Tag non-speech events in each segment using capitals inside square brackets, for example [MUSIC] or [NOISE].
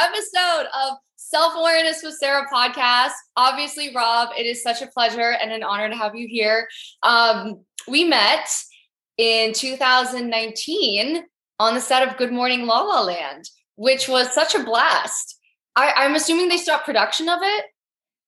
episode of Self Awareness with Sarah podcast. Obviously, Rob, it is such a pleasure and an honor to have you here. Um, we met in 2019 on the set of Good Morning La La Land, which was such a blast. I, am assuming they stopped production of it.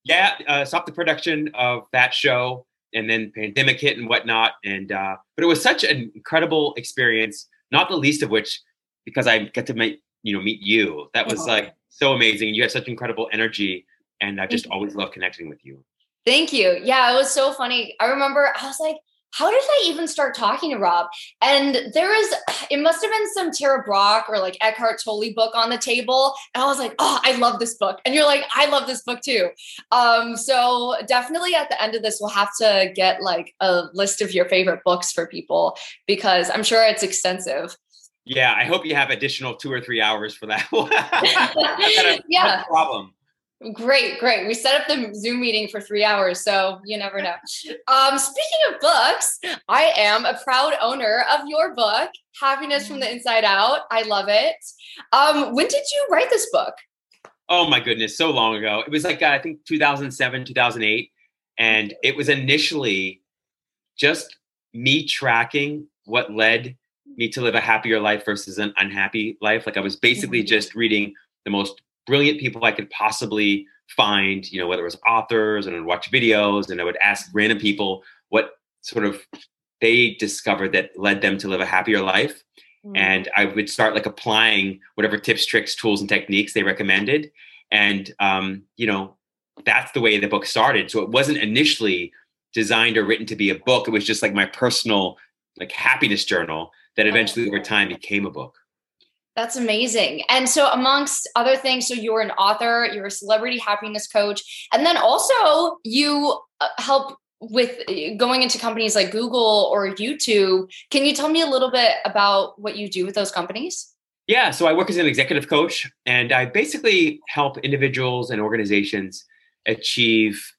Yeah, uh, stopped the production of that show, and then pandemic hit and whatnot. And uh, but it was such an incredible experience. Not the least of which because I get to meet you know meet you. That was like so amazing. You have such incredible energy, and I just always love connecting with you. Thank you. Yeah, it was so funny. I remember I was like, how did I even start talking to Rob? And there was, [SIGHS] it must have been some Tara Brach or like Eckhart Tolle book on the table. And I was like, oh, I love this book. And you're like, I love this book too. Um, so definitely at the end of this, we'll have to get like a list of your favorite books for people because I'm sure it's extensive. Yeah, I hope you have additional two or three hours for that. [LAUGHS] [LAUGHS] yeah, problem. Great, great. We set up the Zoom meeting for three hours, so you never know. Um, speaking of books, I am a proud owner of your book, Happiness from the Inside Out. I love it. Um, when did you write this book? Oh my goodness, so long ago. It was like uh, I think 2007, 2008, and it was initially just me tracking what led me to live a happier life versus an unhappy life. Like I was basically mm-hmm. just reading the most brilliant people I could possibly find, you know, whether it was authors and I'd watch videos and I would ask random people what sort of they discovered that led them to live a happier life. Mm. And I would start like applying whatever tips, tricks, tools, and techniques they recommended. And, um, you know, that's the way the book started. So it wasn't initially designed or written to be a book. It was just like my personal like happiness journal that eventually over time became a book. That's amazing. And so, amongst other things, so you're an author, you're a celebrity happiness coach, and then also you uh, help with uh, going into companies like Google or YouTube. Can you tell me a little bit about what you do with those companies? Yeah, so I work as an executive coach, and I basically help individuals and organizations achieve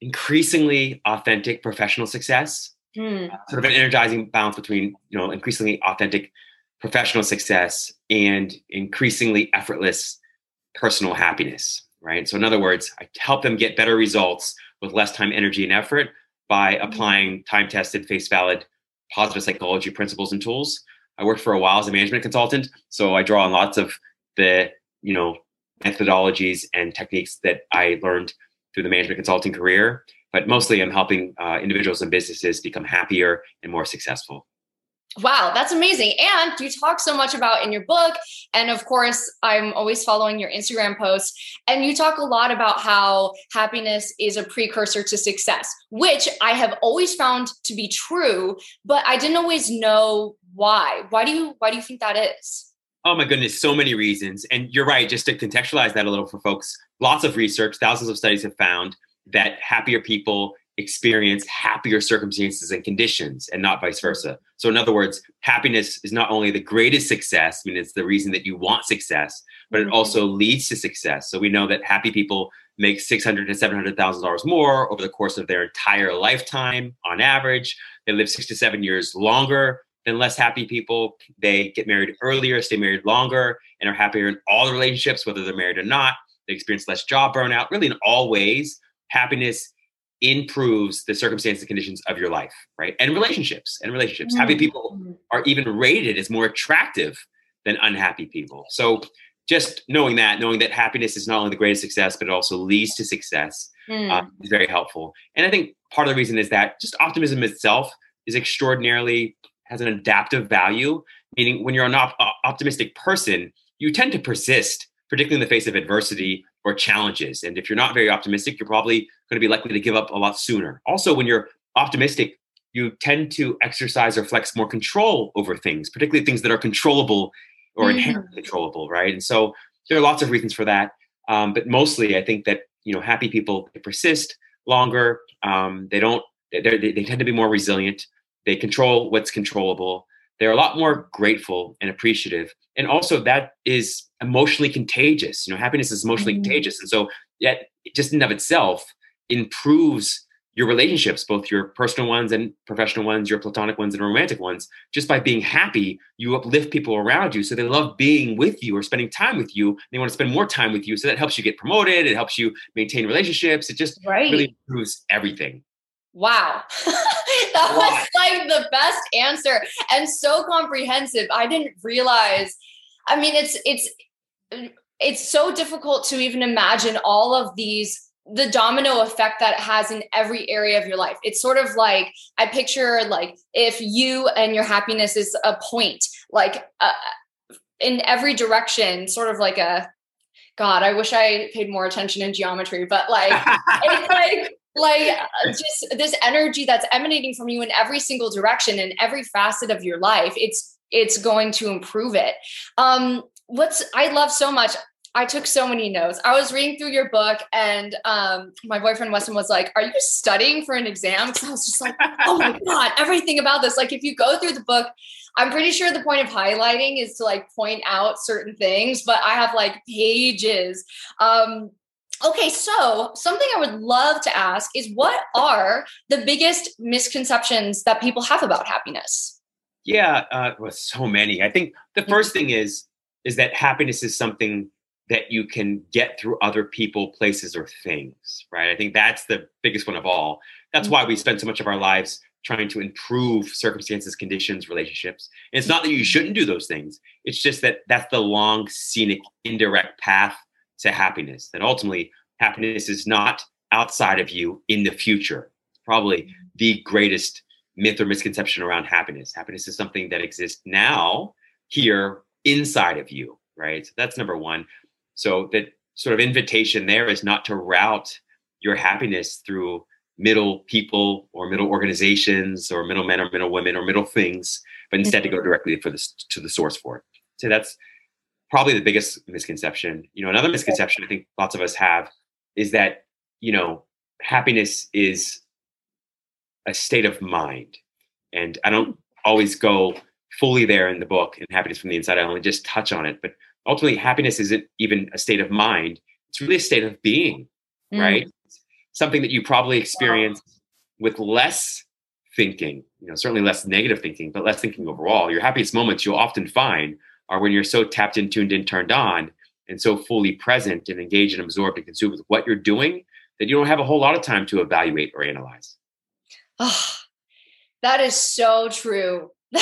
increasingly authentic professional success. Hmm. Sort of an energizing balance between, you know, increasingly authentic professional success and increasingly effortless personal happiness, right? So, in other words, I help them get better results with less time, energy, and effort by mm-hmm. applying time tested, face valid positive psychology principles and tools. I worked for a while as a management consultant, so I draw on lots of the, you know, methodologies and techniques that I learned through the management consulting career. But mostly, I'm helping uh, individuals and businesses become happier and more successful. Wow, that's amazing. And you talk so much about in your book. And of course, I'm always following your Instagram posts. And you talk a lot about how happiness is a precursor to success, which I have always found to be true, but I didn't always know why. Why do you why do you think that is? Oh my goodness, so many reasons. And you're right, just to contextualize that a little for folks, lots of research, thousands of studies have found that happier people experience happier circumstances and conditions and not vice versa. So, in other words, happiness is not only the greatest success, I mean, it's the reason that you want success, but it mm-hmm. also leads to success. So, we know that happy people make $600 to $700,000 more over the course of their entire lifetime on average. They live six to seven years longer than less happy people. They get married earlier, stay married longer, and are happier in all the relationships, whether they're married or not. They experience less job burnout. Really, in all ways, happiness improves the circumstances and conditions of your life, right? And relationships and relationships. Mm-hmm. Happy people are even rated as more attractive than unhappy people. So just knowing that, knowing that happiness is not only the greatest success, but it also leads to success mm. uh, is very helpful. And I think part of the reason is that just optimism itself is extraordinarily has an adaptive value. Meaning, when you're an op- optimistic person, you tend to persist, particularly in the face of adversity or challenges. And if you're not very optimistic, you're probably going to be likely to give up a lot sooner. Also, when you're optimistic, you tend to exercise or flex more control over things, particularly things that are controllable or mm-hmm. inherently controllable, right? And so there are lots of reasons for that. Um, but mostly, I think that you know, happy people persist longer. Um, they don't. They, they tend to be more resilient. They control what's controllable. They're a lot more grateful and appreciative, and also that is emotionally contagious. You know, happiness is emotionally mm-hmm. contagious. And so yet just in of itself improves your relationships, both your personal ones and professional ones, your platonic ones and romantic ones, just by being happy, you uplift people around you. So they love being with you or spending time with you. They want to spend more time with you. So that helps you get promoted. It helps you maintain relationships. It just right. really improves everything. Wow. [LAUGHS] that was like the best answer and so comprehensive. I didn't realize. I mean, it's it's it's so difficult to even imagine all of these the domino effect that it has in every area of your life. It's sort of like I picture like if you and your happiness is a point, like uh, in every direction, sort of like a God. I wish I paid more attention in geometry, but like [LAUGHS] it's like like just this energy that's emanating from you in every single direction in every facet of your life. It's it's going to improve it. Um, what's I love so much I took so many notes. I was reading through your book, and um, my boyfriend Weston was like, "Are you studying for an exam?" Because I was just like, "Oh my [LAUGHS] god, everything about this!" Like, if you go through the book, I'm pretty sure the point of highlighting is to like point out certain things, but I have like pages. Um, okay, so something I would love to ask is, what are the biggest misconceptions that people have about happiness? Yeah, uh, well, so many. I think the first thing is is that happiness is something that you can get through other people, places, or things, right? I think that's the biggest one of all. That's why we mm-hmm. spend so much of our lives trying to improve circumstances, conditions, relationships. And it's not that you shouldn't do those things. It's just that that's the long, scenic, indirect path to happiness. That ultimately, happiness is not outside of you in the future. It's probably mm-hmm. the greatest myth or misconception around happiness. Happiness is something that exists now, here, inside of you, right? So that's number one. So that sort of invitation there is not to route your happiness through middle people or middle organizations or middle men or middle women or middle things, but instead to go mm-hmm. directly for this to the source for it. So that's probably the biggest misconception. You know, another misconception I think lots of us have is that, you know, happiness is a state of mind. And I don't always go fully there in the book and happiness from the inside. I only just touch on it. But ultimately happiness isn't even a state of mind it's really a state of being mm. right something that you probably experience wow. with less thinking you know certainly less negative thinking but less thinking overall your happiest moments you'll often find are when you're so tapped in tuned in turned on and so fully present and engaged and absorbed and consumed with what you're doing that you don't have a whole lot of time to evaluate or analyze. Oh, that is so true. [LAUGHS]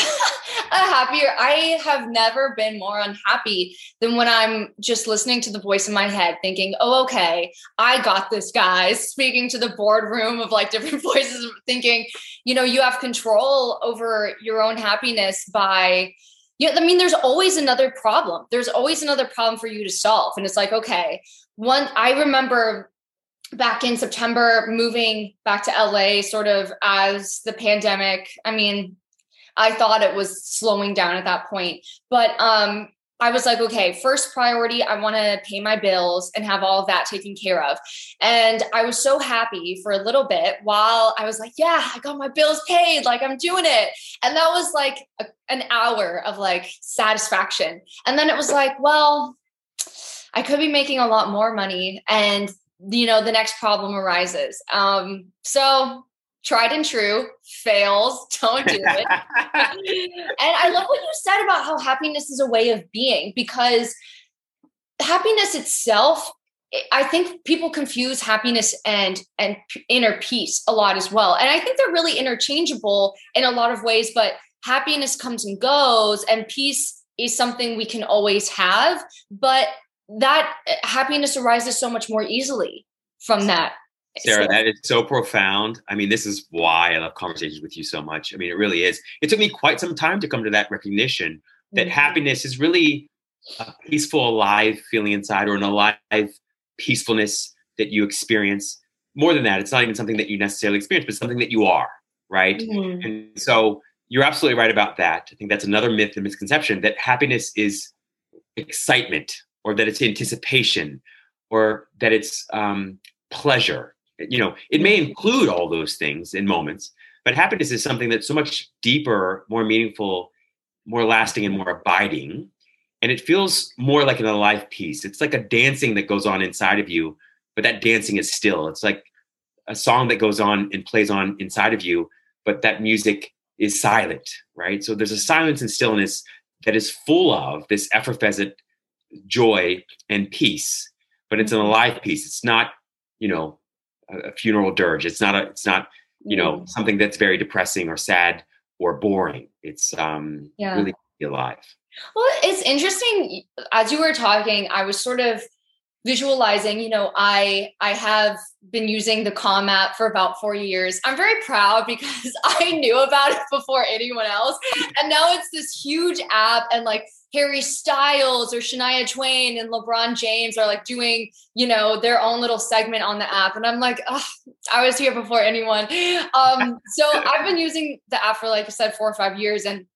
A happier i have never been more unhappy than when i'm just listening to the voice in my head thinking oh okay i got this guys. [LAUGHS] Speaking to the boardroom of like different [LAUGHS] voices thinking you know you have control over your own happiness by yeah i mean there's always another problem there's always another problem for you to solve and it's like okay one i remember back in september moving back to la sort of as the pandemic i mean I thought it was slowing down at that point. But um, I was like, okay, first priority, I want to pay my bills and have all of that taken care of. And I was so happy for a little bit while I was like, yeah, I got my bills paid. Like I'm doing it. And that was like a, an hour of like satisfaction. And then it was like, well, I could be making a lot more money. And, you know, the next problem arises. Um, so tried and true, fails, [LAUGHS] don't do it. [LAUGHS] and I love what you said about how happiness is a way of being because happiness itself I think people confuse happiness and and inner peace a lot as well. And I think they're really interchangeable in a lot of ways, but happiness comes and goes and peace is something we can always have, but that eh, happiness arises so much more easily from that Sarah, that is so profound. I mean, this is why I love conversations with you so much. I mean, it really is. It took me quite some time to come to that recognition that mm-hmm. happiness is really a peaceful, alive feeling inside or an alive peacefulness that you experience. More than that, it's not even something that you necessarily experience, but something that you are, right? Mm-hmm. And so you're absolutely right about that. I think that's another myth and misconception that happiness is excitement or that it's anticipation or that it's um, pleasure you know it may include all those things in moments but happiness is something that's so much deeper more meaningful more lasting and more abiding and it feels more like an alive peace it's like a dancing that goes on inside of you but that dancing is still it's like a song that goes on and plays on inside of you, but that music is silent, right? So there's a silence and stillness that is full of this effervescent joy and peace, but it's an mm-hmm. alive peace. It's not, you know, a, funeral dirge. It's not a, it's not, you know, mm. something that's very depressing or sad or boring. It's um yeah. really alive. Well, it's interesting. As you were talking, I was sort of visualizing you know i i have been using the calm app for about four years. I'm very proud [LAUGHS] because i knew about it before anyone else. And now it's this huge app and like harry styles or shania twain and lebron james are like doing you know their own little segment on the app. And i'm like oh, i was here before anyone. Um [LAUGHS] so i've been using the app for like i said four or five years. And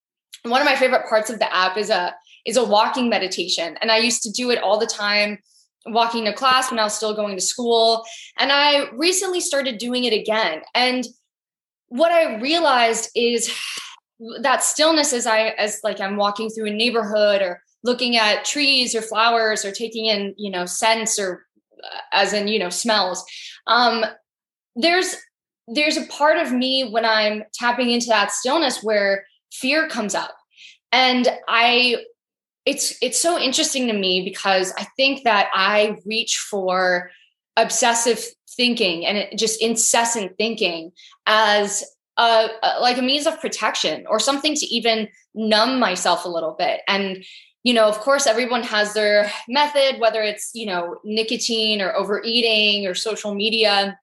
one of my favorite parts of the app is a is a walking meditation. And i used to do it all the time walking to class when I was still going to school. And I recently started doing it again. And what I realized is that stillness as I as like I'm walking through a neighborhood or looking at trees or flowers or taking in, you know, scents or uh, as in, you know, smells. Um there's there's a part of me when I'm tapping into that stillness where fear comes up. And I it's it's so interesting to me because I think that I reach for obsessive thinking and just incessant thinking as a, a, like a means of protection or something to even numb myself a little bit. And you know of course everyone has their method whether it's you know nicotine or overeating or social media.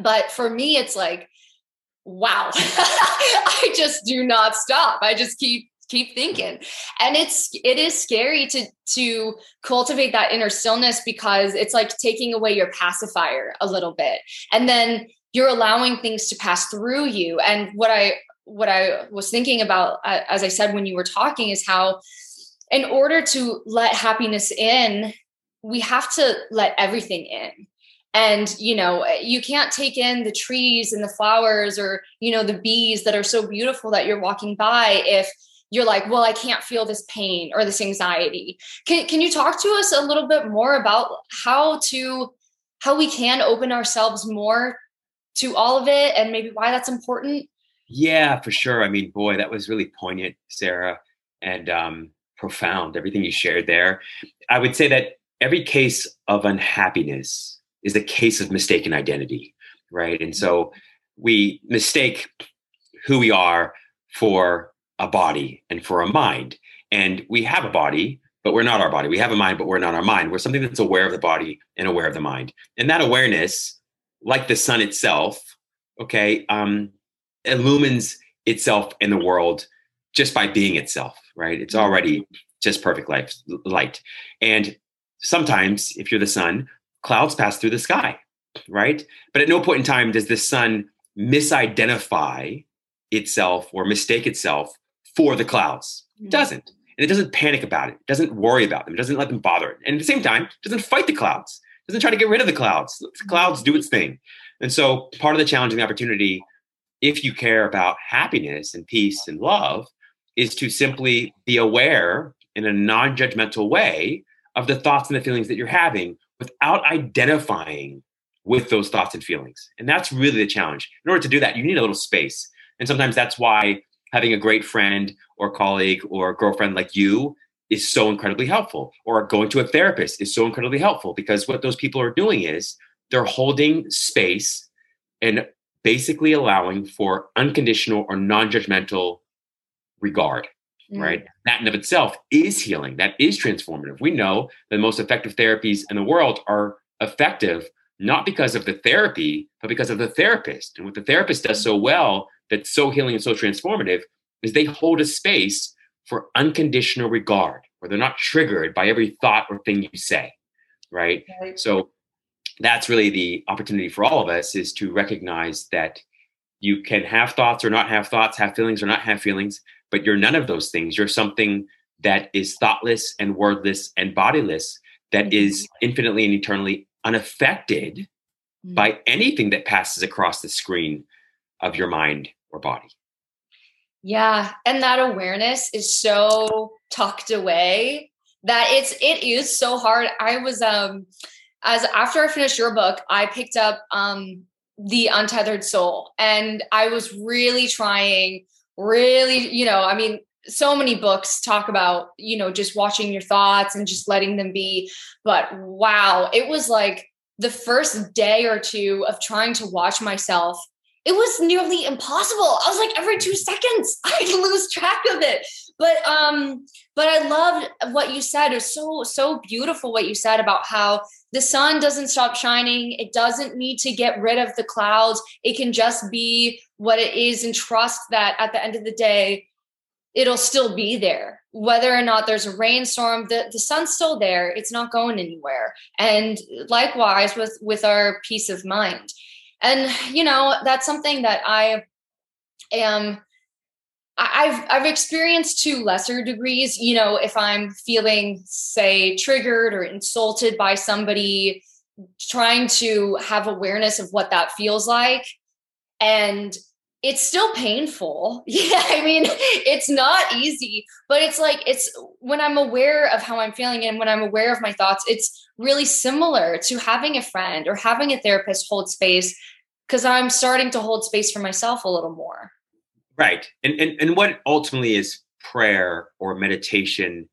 But for me it's like wow [LAUGHS] i just do not stop. I just keep keep thinking. And it's it is scary to to cultivate that inner stillness because it's like taking away your pacifier a little bit. And then you're allowing things to pass through you. And what i what i was thinking about uh, as i said when you were talking is how in order to let happiness in we have to let everything in. And you know you can't take in the trees and the flowers or you know the bees that are so beautiful that you're walking by if you're like, well, I can't feel this pain or this anxiety. Can, can you talk to us a little bit more about how to how we can open ourselves more to all of it and maybe why that's important? Yeah, for sure. I mean, boy, that was really poignant, Sarah, and um, profound. Everything you shared there. I would say that every case of unhappiness is a case of mistaken identity, right? And so we mistake who we are for a body and for a mind. And we have a body, but we're not our body. We have a mind, but we're not our mind. We're something that's aware of the body and aware of the mind. And that awareness, like the sun itself, okay, um, illumines itself in the world just by being itself, right? It's already just perfect light, light. And sometimes, if you're the sun, clouds pass through the sky, right? But at no point in time does the sun misidentify itself or mistake itself for the clouds. It mm-hmm. doesn't. And it doesn't panic about it. It doesn't worry about them. It doesn't let them bother it. And at the same time, it doesn't fight the clouds. It doesn't try to get rid of the clouds. The clouds do its thing. And so part of the challenge and the opportunity, if you care about happiness and peace and love, is to simply be aware in a non-judgmental way of the thoughts and the feelings that you're having without identifying with those thoughts and feelings. And that's really the challenge. In order to do that, you need a little space. And sometimes that's why having a great friend or colleague or girlfriend like you is so incredibly helpful. Or going to a therapist is so incredibly helpful because what those people are doing is they're holding space and basically allowing for unconditional or non-judgmental regard mm. right? That in of itself is healing. That is transformative. We know the most effective therapies in the world are effective not because of the therapy but because of the therapist. And what the therapist does so well that's so healing and so transformative is they hold a space for unconditional regard where they're not triggered by every thought or thing you say right, right. so that's really the opportunity for all of us is to recognize that you can have thoughts or not have thoughts have feelings or not have feelings but you're none of those things you're something that is thoughtless and wordless and bodiless that mm-hmm. is infinitely and eternally unaffected mm-hmm. by anything that passes across the screen of your mind or body. Yeah, and that awareness is so tucked away that it's it is so hard. I was um as after I finished your book, I picked up um the untethered soul. And I was really trying, really, you know, I mean, so many books talk about, you know, just watching your thoughts and just letting them be. But wow, it was like the first day or two of trying to watch myself it was nearly impossible. I was like every two seconds [LAUGHS] I'd lose track of it. But um, but I loved what you said. It was so so beautiful what you said about how the sun doesn't stop shining. It doesn't need to get rid of the clouds. It can just be what it is and trust that at the end of the day, it'll still be there. Whether or not there's a rainstorm, the, the sun's still there. It's not going anywhere. And likewise with with our peace of mind and you know that's something that i am I've I've experienced to lesser degrees, you know, if I'm feeling say triggered or insulted by somebody trying to have awareness of what that feels like. And it's still painful. [LAUGHS] Yeah, I mean, it's not easy, but it's like it's when I'm aware of how I'm feeling and when I'm aware of my thoughts, it's really similar to having a friend or having a therapist hold space because I'm starting to hold space for myself a little more. Right. And, and and what ultimately is prayer or meditation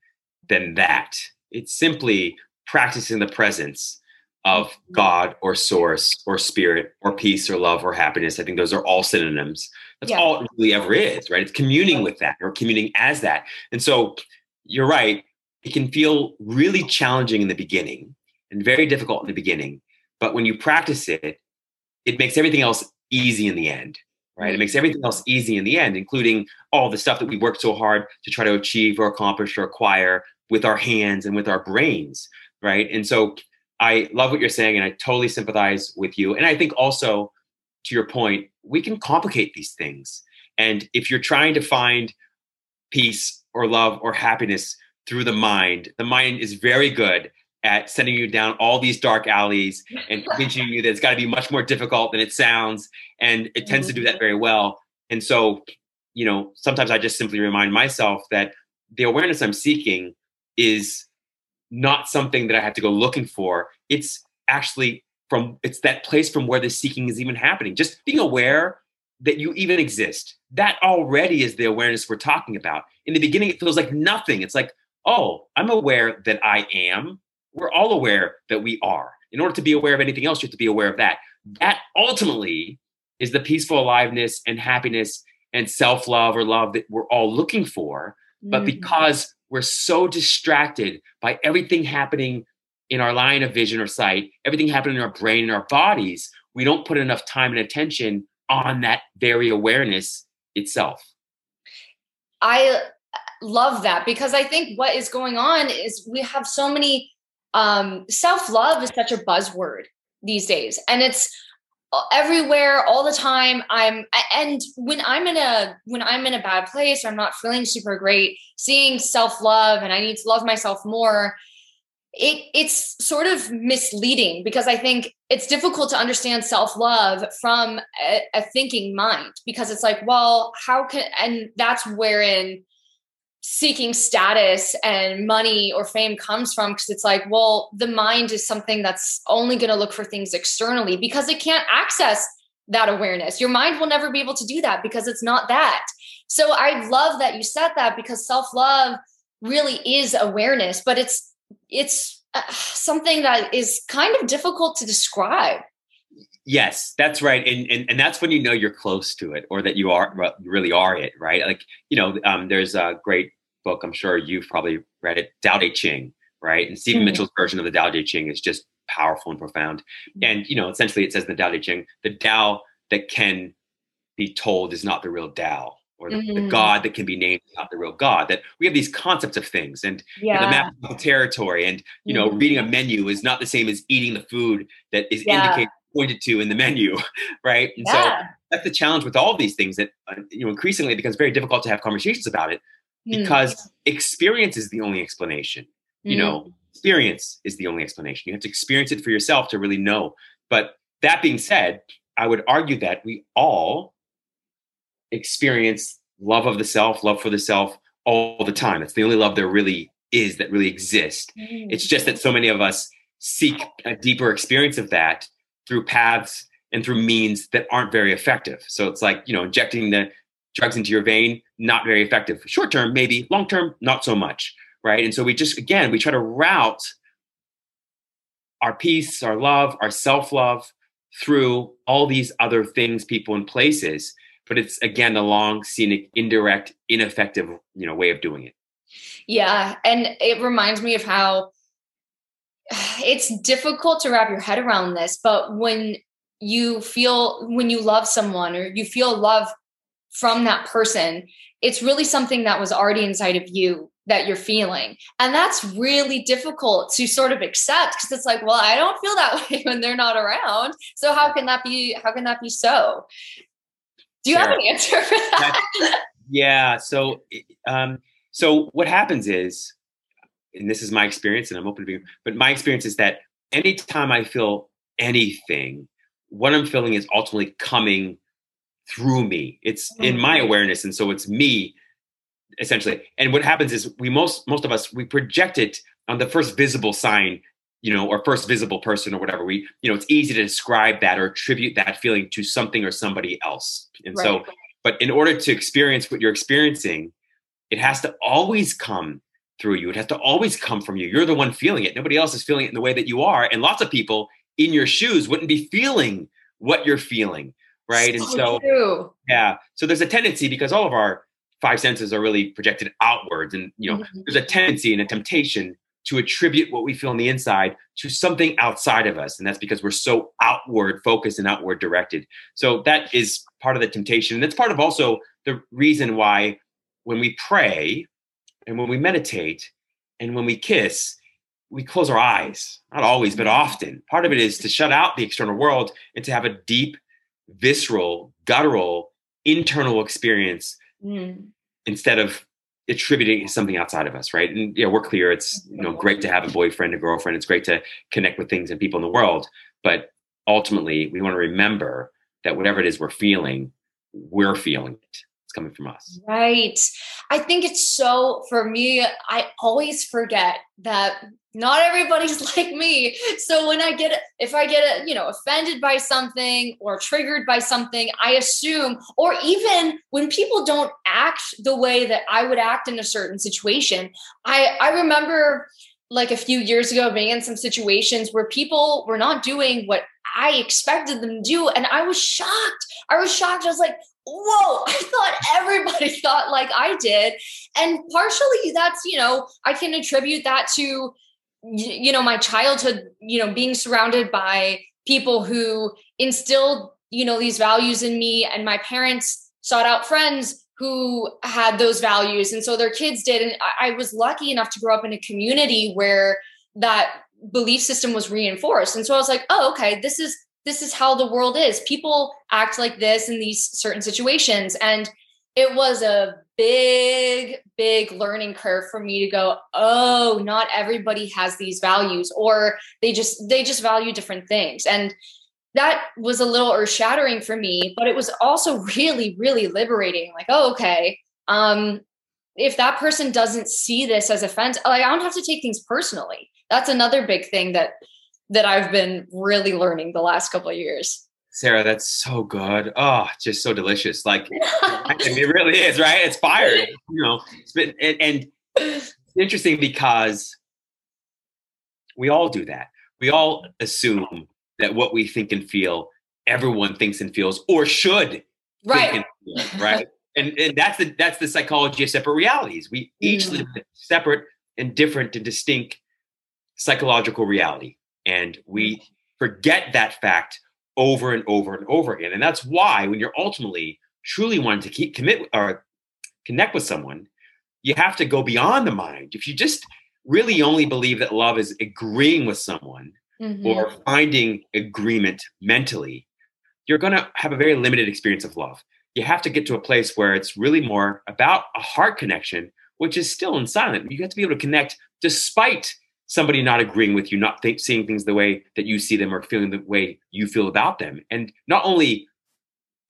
than that? It's simply practicing the presence of. God or source or spirit or peace or love or happiness. I think those are all synonyms. That's yeah. all it really ever is, right? It's communing with that or communing as that. And so you're right. It can feel really challenging in the beginning and very difficult in the beginning. But when you practice it, it makes everything else easy in the end right it mm. makes everything else easy in the end including all the stuff that we work so hard to try to achieve or accomplish or acquire with our hands and with our brains right and so i love what you're saying and i totally sympathize with you and i think also to your point we can complicate these things and if you're trying to find peace or love or happiness through the mind the mind is very good at sending you down all these dark alleys and [LAUGHS] convincing you that it's got to be much more difficult than it sounds. And it tends to do that mm-hmm. very well. And so, you know, sometimes I just simply remind myself that the awareness I'm seeking is not something that I have to go looking for. It's actually from, it's that place from where the seeking is even happening. Just being aware that you even exist. That already is the awareness we're talking about. In the beginning, it feels like nothing. It's like, oh, I'm aware that I am we're all aware that we are. In order to be aware of anything else, you have to be aware of that. That ultimately is the peaceful aliveness and happiness and self love or love that we're all looking for. But mm-hmm. because we're so distracted by everything happening in our line of vision or sight, everything happening in our brain and our bodies, we don't put enough time and attention on that very awareness itself. I love that because I think what is going on is we have so many um, self love is such a buzzword these days, and it's everywhere all the time. I'm and when i'm in a when i'm in a bad place or i'm not feeling super great seeing self-love and i need to love myself more it it's sort of misleading because i think it's difficult to understand self-love from a, a thinking mind because it's like well how can and that's wherein seeking status and money or fame comes from because it's like well the mind is something that's only going to look for things externally because it can't access that awareness. Your mind will never be able to do that because it's not that. So i love that you said that because self-love really is awareness but it's it's uh, something that is kind of difficult to describe Yes, that's right, and, and and that's when you know you're close to it, or that you are really are it, right? Like you know, um, there's a great book. I'm sure you've probably read it, Tao Te Ching, right? And Stephen mm-hmm. Mitchell's version of the Tao Te Ching is just powerful and profound. Mm-hmm. And you know, essentially, it says in the Tao Te Ching, the Tao that can be told is not the real Tao, or the, mm-hmm. the, God that can be named is not the real God. That we have these concepts of things, and yeah. you know, the map of the territory, and you know, reading a mm-hmm. menu is not the same as eating the food that is yeah. indicated pointed to in the menu, [LAUGHS] right? And yeah. so that's the challenge with all these things that uh, you know increasingly it becomes very difficult to have conversations about it hmm. because mm. experience is the only explanation. You mm. know, hmm. experience is the only explanation. You have to experience it for yourself to really know. But that being said, I would argue that we all experience love of the self, love for the self all the time. It's the only love there really is that really exists. Mm. It's just that so many of us seek a deeper experience of that through paths and through means that aren't very effective. So it's like, you know, injecting the drugs into your vein, not very effective. Short term, maybe. Long term, not so much. Right. And so we just, again, we try to route our peace, our love, our self love through all these other things, people, and places. But it's again a long, scenic, indirect, ineffective, you know, way of doing it. Yeah, and it reminds me of how [SIGHS] it's difficult to wrap your head around this, but when you feel when you love someone or you feel love from that person, it's really something that was already inside of you that you're feeling. And that's really difficult to sort of accept because it's like, well, I don't feel that [LAUGHS] way when they're not around. So how can that be how can that be so? Do you Sarah, have an answer for that? yeah, so um so what happens is and this is my experience and I'm open to be but my experience is that anytime I feel anything what I'm feeling is ultimately coming through me. It's in my mm-hmm. awareness, and so it's me essentially. And what happens is we most most of us we project it on the first visible sign, you know, or first visible person or whatever. We, you know, it's easy to describe that or attribute that feeling to something or somebody else. And right. so, but in order to experience what you're experiencing, it has to always come through you. It has to always come from you. You're the one feeling it. Nobody else is feeling it in the way that you are. And lots of people in your shoes wouldn't be feeling what you're feeling right so and so true. yeah so there's a tendency because all of our five senses are really projected outwards and you know mm-hmm. there's a tendency and a temptation to attribute what we feel on the inside to something outside of us and that's because we're so outward focused and outward directed so that is part of the temptation and it's part of also the reason why when we pray and when we meditate and when we kiss we close our eyes. Not always but often. Part of it is to shut out the external world and to have a deep visceral guttural internal experience mm. instead of attributing something outside of us right? And yeah we're clear it's you know great to have a boyfriend a girlfriend. It's great to connect with things and people in the world. But ultimately we want to remember that whatever it is we're feeling we're feeling it coming from us. Right. I think it's so for me i always forget that not everybody's [LAUGHS] like me. So when i get if i get you know offended by something or triggered by something i assume or even when people don't act the way that i would act in a certain situation i i remember like a few years ago being in some situations where people were not doing what i expected them to do and i was shocked. I was shocked. I was like whoa, [LAUGHS] I thought everybody [LAUGHS] thought like I did. And partially that's, you know, I can attribute that to you know my childhood you know being surrounded by people who instilled you know these values in me. And my parents sought out friends who had those values. And so their kids did. And i was lucky enough to grow up in a community where that belief system was reinforced. And so i was like oh okay this is this is how the world is. People act like this in these certain situations. And it was a big big learning curve for me to go oh not everybody has these values or they just they just value different things. And that was a little earth shattering for me but it was also [LAUGHS] really really liberating. Like oh okay um if that person doesn't see this as offense like i don't have to take things personally. That's another big thing that that i've been really learning the last couple of years Sarah, that's so good. Oh, just so delicious. Like [LAUGHS] I mean, it really is, right? It's fire. You know, been, and, and it's interesting because we all do that. We all assume that what we think and feel, everyone thinks and feels, or should, right? Feel, right. [LAUGHS] and and that's the that's the psychology of separate realities. We each mm. live separate and different and distinct psychological reality, and we mm. forget that fact over and over and over again. And that's why when you're ultimately truly wanting to keep commit or connect with someone, you have to go beyond the mind. If you just really only believe that love is agreeing with someone mm-hmm. or finding agreement mentally, you're going to have a very limited experience of love. You have to get to a place where it's really more about a heart connection, which is still in silent. You have to be able to connect despite somebody not agreeing with you, not think, seeing things the way that you see them or feeling the way you feel about them. And not only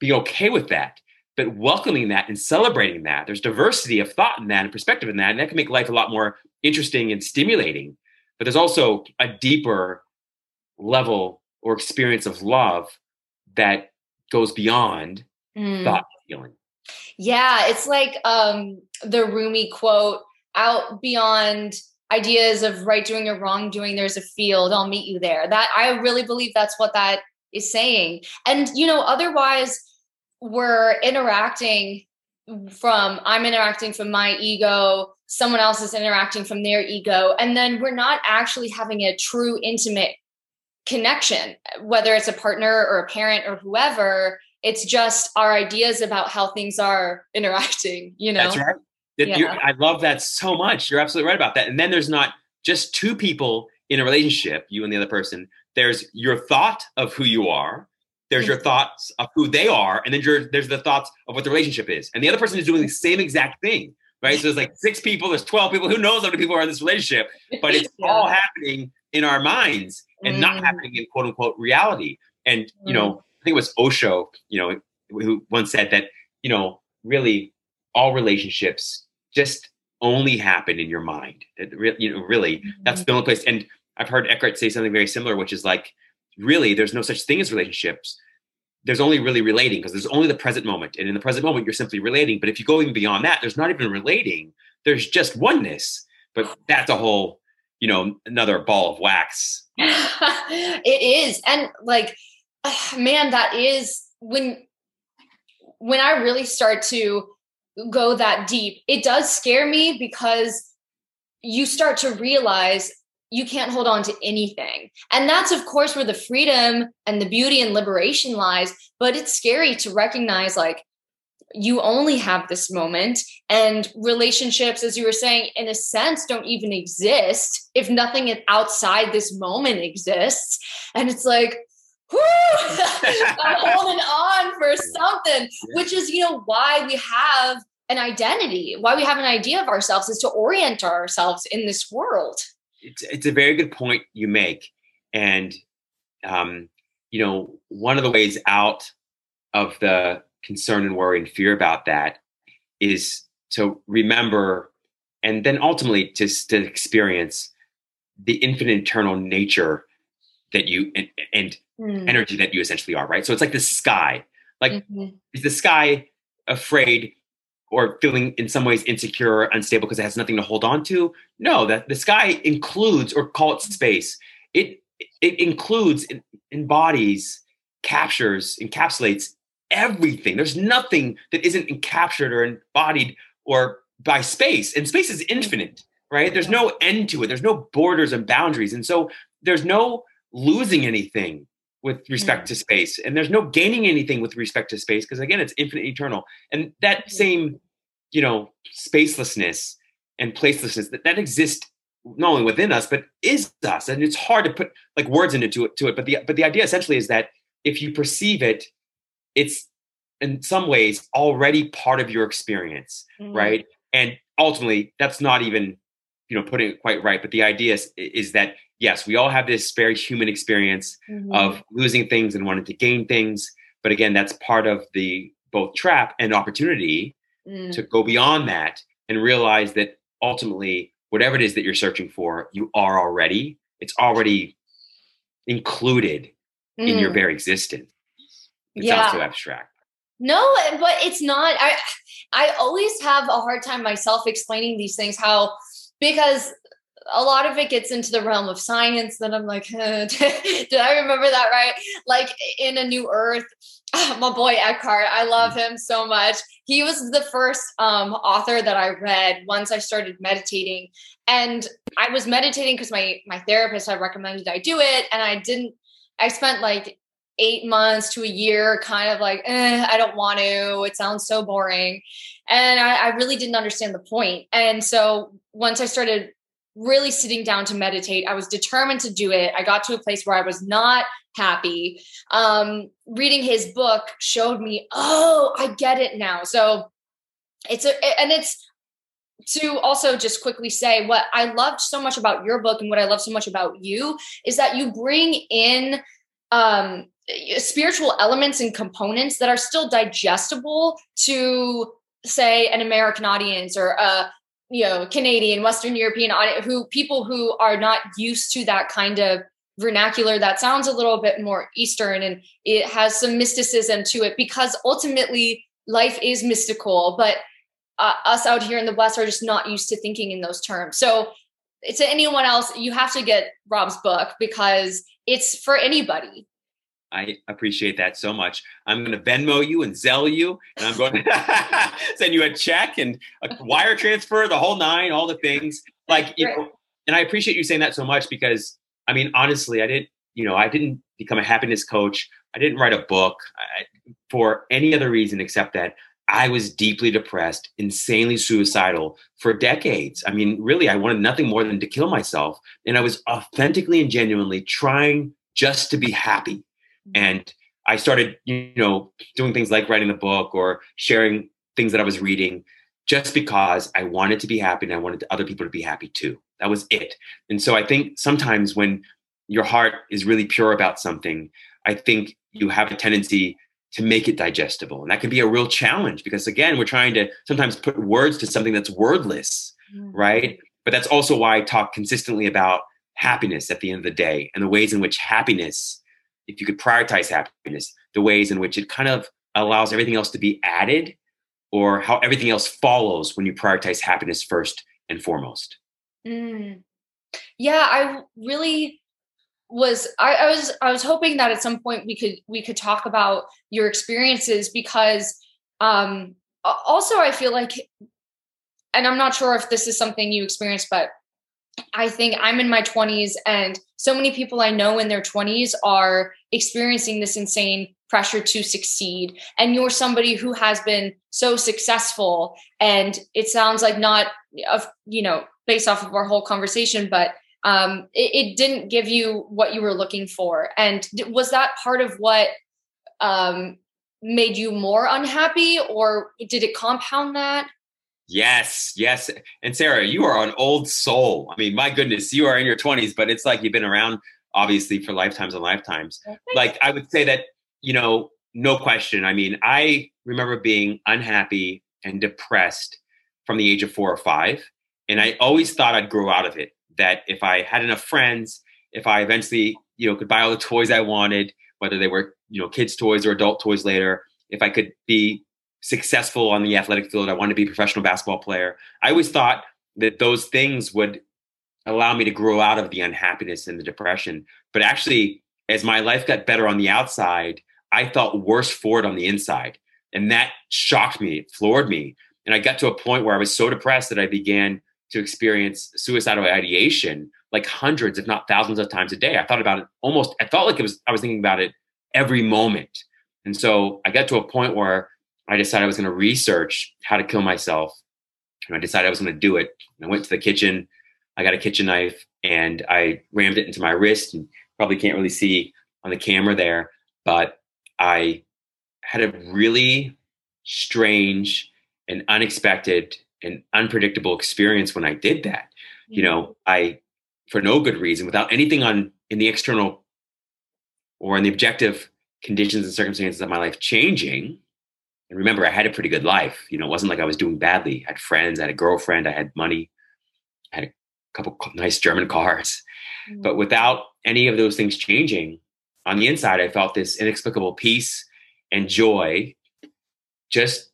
be okay with that, but welcoming that and celebrating that. There's diversity of thought in that and perspective in that. And that can make life a lot more interesting and stimulating. But there's also a deeper level or experience of love that goes beyond mm. thought feeling. Yeah, it's like um, the Rumi quote out beyond ideas of right doing or wrong doing, there's a field, I'll meet you there. That I really believe that's what that is saying. And, you know, otherwise, we're interacting from, I'm interacting from my ego, someone else is interacting from their ego, and then we're not actually having a true intimate connection, whether it's a partner or a parent or whoever. It's just our ideas about how things are [LAUGHS] interacting, you know? That's right. Yeah. I love that so much. You're absolutely right about that. And then there's not just two people in a relationship, you and the other person. There's your thought of who you are. There's your mm-hmm. thoughts of who they are, and then there's the thoughts of what the relationship is. And the other person is doing the same exact thing, right? So there's like six people, there's 12 people, who knows how many people are in this relationship, but it's [LAUGHS] yeah. all happening in our minds and mm. not happening in quote unquote reality. And, you know, mm. I think it was Osho, you know, who once said that, you know, really all relationships just only happen in your mind. It, you know, really, mm-hmm. that's the only place. And I've heard Eckhart say something very similar, which is like, really, there's no such thing as relationships. There's only really relating because there's only the present moment. And in the present moment, you're simply relating. But if you go even beyond that, there's not even relating. There's just oneness. But that's a whole, you know, another ball of wax. [LAUGHS] it is. And like, [SIGHS] man, that is when when I really start to go that deep, it does scare me because you start to realize you can't hold on to anything. And that's, of course, where the freedom and the beauty and liberation lies. But it's scary to recognize, like, you only have this moment, and relationships, as you were saying, in a sense, don't even exist if nothing outside this moment exists. And it's like, [LAUGHS] I'm [LAUGHS] holding on for something, which is, you know, why we have an identity, why we have an idea of ourselves is to orient ourselves in this world. It's, it's a very good point you make. And, um, you know, one of the ways out of the concern and worry and fear about that is to remember and then ultimately just to experience the infinite internal nature that you and, and mm. energy that you essentially are, right? So it's like the sky. Like mm-hmm. is the sky afraid or feeling in some ways insecure or unstable because it has nothing to hold on to? No, that the sky includes or call it space. It it includes, embodies, captures, encapsulates everything. There's nothing that isn't encaptured or embodied or by space. And space is infinite, right? There's no end to it. There's no borders and boundaries. And so there's no losing anything with respect to space and there's no gaining anything with respect to space because again it's infinite eternal and that same you know spacelessness and placelessness that, that exists not only within us but is us and it's hard to put like words into it to it but the but the idea essentially is that if you perceive it it's in some ways already part of your experience mm-hmm. right? And ultimately that's not even you know putting it quite right but the idea is, is that yes we all have this very human experience mm-hmm. of losing things and wanting to gain things but again that's part of the both trap and opportunity mm. to go beyond that and realize that ultimately whatever it is that you're searching for you are already it's already included mm. in your mm. very existence it yeah. sounds so abstract no but it's not i i always have a hard time myself explaining these things how because a lot of it gets into the realm of science that I'm like, eh, [LAUGHS] did I remember that right? Like in A New Earth, [LAUGHS] my boy Eckhart, I love him so much. He was the first um, author that I read once I started meditating. And I was meditating because my my therapist had recommended I do it. And I didn't, I spent like eight months to a year kind of like, eh, I don't want to. It sounds so boring. And I, I really didn't understand the point. And so once I started really sitting down to meditate, I was determined to do it. I got to a place where I was not happy. Um, reading his book showed me, oh, I get it now. So it's a, and it's, to also just quickly say what I loved so much about your book and what I love so much about you is that you bring in um, spiritual elements and components that are still digestible to say an American audience or a you know Canadian, Western European audience, who people who are not used to that kind of vernacular that sounds a little bit more Eastern and it has some mysticism to it because ultimately life is mystical, but uh, us out here in the West are just not used to thinking in those terms. So, to anyone else, you have to get Rob's book because it's for anybody. I appreciate that so much. I'm going to Venmo you and Zelle you, and I'm going [LAUGHS] to send you a check and a wire transfer, the whole nine, all the things. Like, you know, and I appreciate you saying that so much because, I mean, honestly, I didn't, you know, I didn't become a happiness coach. I didn't write a book for any other reason except that I was deeply depressed, insanely suicidal for decades. I mean, really, I wanted nothing more than to kill myself. And I was authentically and genuinely trying just to be happy. Mm-hmm. And I started, you know, doing things like writing a book or sharing things that I was reading just because I wanted to be happy and I wanted other people to be happy too. That was it. And so I think sometimes when your heart is really pure about something, I think you have a tendency to make it digestible. And that can be a real challenge because, again, we're trying to sometimes put words to something that's wordless, mm-hmm. right? But that's also why I talk consistently about happiness at the end of the day and the ways in which happiness, if you could prioritize happiness, the ways in which it kind of allows everything else to be added or how everything else follows when you prioritize happiness first and foremost. Mm. Yeah, I really was I, I, was I was hoping that at some point we could we could talk about your experiences because um also I feel like and I'm not sure if this is something you experienced but I think I'm in my 20s and so many people I know in their 20s are experiencing this insane pressure to succeed and you're somebody who has been so successful and it sounds like not of you know based off of our whole conversation but um, it, it, didn't give you what you were looking for. And was that part of what um, made you more unhappy, or did it compound that? Yes, yes. And Sarah, you are an old soul. I mean, my goodness, you are in your 20s, but it's like you've been around obviously for lifetimes and lifetimes. Like I would say that, you know, no question. I mean, I remember being unhappy and depressed from the age of four or five. And I always thought I'd grow out of it that if I had enough friends, if I eventually, you know, could buy all the toys I wanted, whether they were, you know, kids' toys or adult toys later, if I could be successful on the athletic field, I wanted to be a professional basketball player. I always thought that those things would allow me to grow out of the unhappiness and the depression. But actually, as my life got better on the outside, I felt worse for it on the inside. And that shocked me, it floored me. And I got to a point where I was so depressed that I began to experience suicidal ideation like hundreds, if not thousands of times a day. I thought about it almost, I felt like it was, I was thinking about it every moment. And so I got to a point where I decided I was going to research how to kill myself. And I decided I was going to do it. And I went to the kitchen, I got a kitchen knife and I rammed it into my wrist and probably can't really see on the camera there, but I had a really strange and unexpected an unpredictable experience when I did that. Mm-hmm. You know, mm-hmm. I for no good reason, without anything on in the external or in the objective conditions and circumstances of my life changing. And remember, I had a pretty good life. You know, it wasn't like I was doing badly. I had friends, I had a girlfriend, I had money, I had a couple nice German cars. Mm-hmm. But without any of those things changing, on the inside, I felt this inexplicable peace and joy just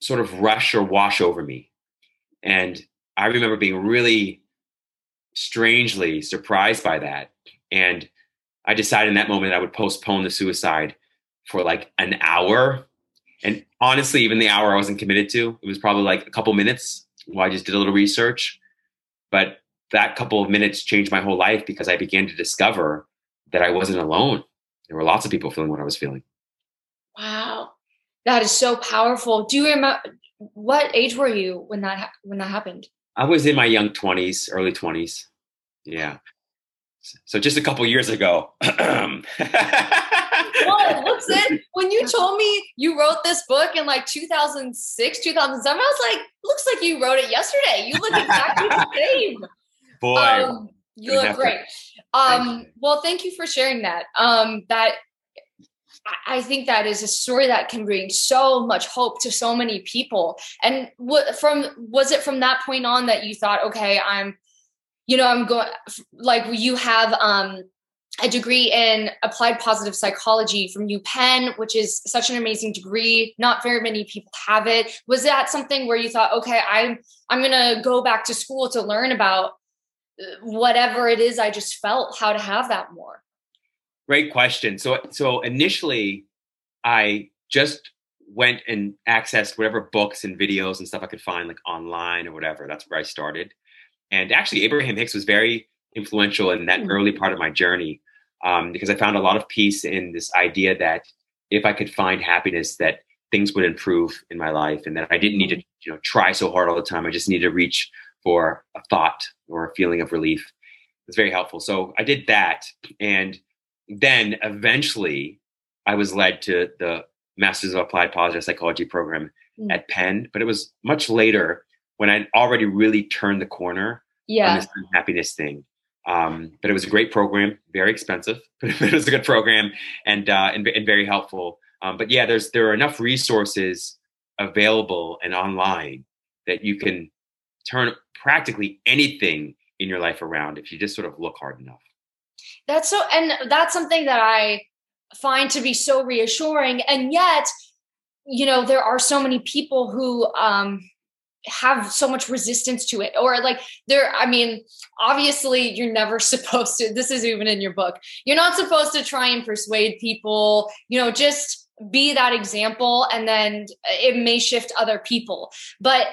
sort of rush or wash over me. And I remember being really strangely surprised by that. And I decided in that moment I would postpone the suicide for like an hour. And honestly, even the hour I wasn't committed to, it was probably like a couple minutes while I just did a little research. But that couple of minutes changed my whole life because I began to discover that I wasn't alone. There were lots of people feeling what I was feeling. Wow. That is so powerful. Do you remember what age were you when that when that happened? I was in my young twenties, early twenties. Yeah. So just a couple years ago. [CLEARS THROAT] [LAUGHS] well, listen, when you told me you wrote this book in like 2006, 2007, I was like, looks like you wrote it yesterday. You look exactly the [LAUGHS] same. Boy. Um, you look great. Um, well, thank you for sharing that. Um, that I think that is a story that can bring so much hope to so many people. And what from was it from that point on that you thought, okay, I'm, you know, I'm going like you have um a degree in applied positive psychology from UPenn, which is such an amazing degree. Not very many people have it. Was that something where you thought, okay, I'm I'm gonna go back to school to learn about uh, whatever it is I just felt how to have that more? Great question. So so initially, I just went and accessed whatever books and videos and stuff I could find, like online or whatever. That's where I started. And actually, Abraham Hicks was very influential in that mm-hmm. early part of my journey um, because I found a lot of peace in this idea that if I could find happiness, that things would improve in my life, and that I didn't need to mm-hmm. you know try so hard all the time. I just needed to reach for a thought or a feeling of relief. It's very helpful. So I did that, and then eventually I was led to the Masters of Applied Positive Psychology program mm. at Penn, but it was much later when I'd already really turned the corner yeah. on this happiness thing. Um, but it was a great program, very expensive, [LAUGHS] but it was a good program and uh, and, and, very helpful. Um, but yeah, there's there are enough resources available and online that you can turn practically anything in your life around if you just sort of look hard enough. That's so, and that's something that I find to be so reassuring. And yet, you know, there are so many people who um, have so much resistance to it or like there i mean obviously you're never [LAUGHS] supposed to this is even in your book you're not supposed to try and persuade people you know just be that example and then it may shift other people. But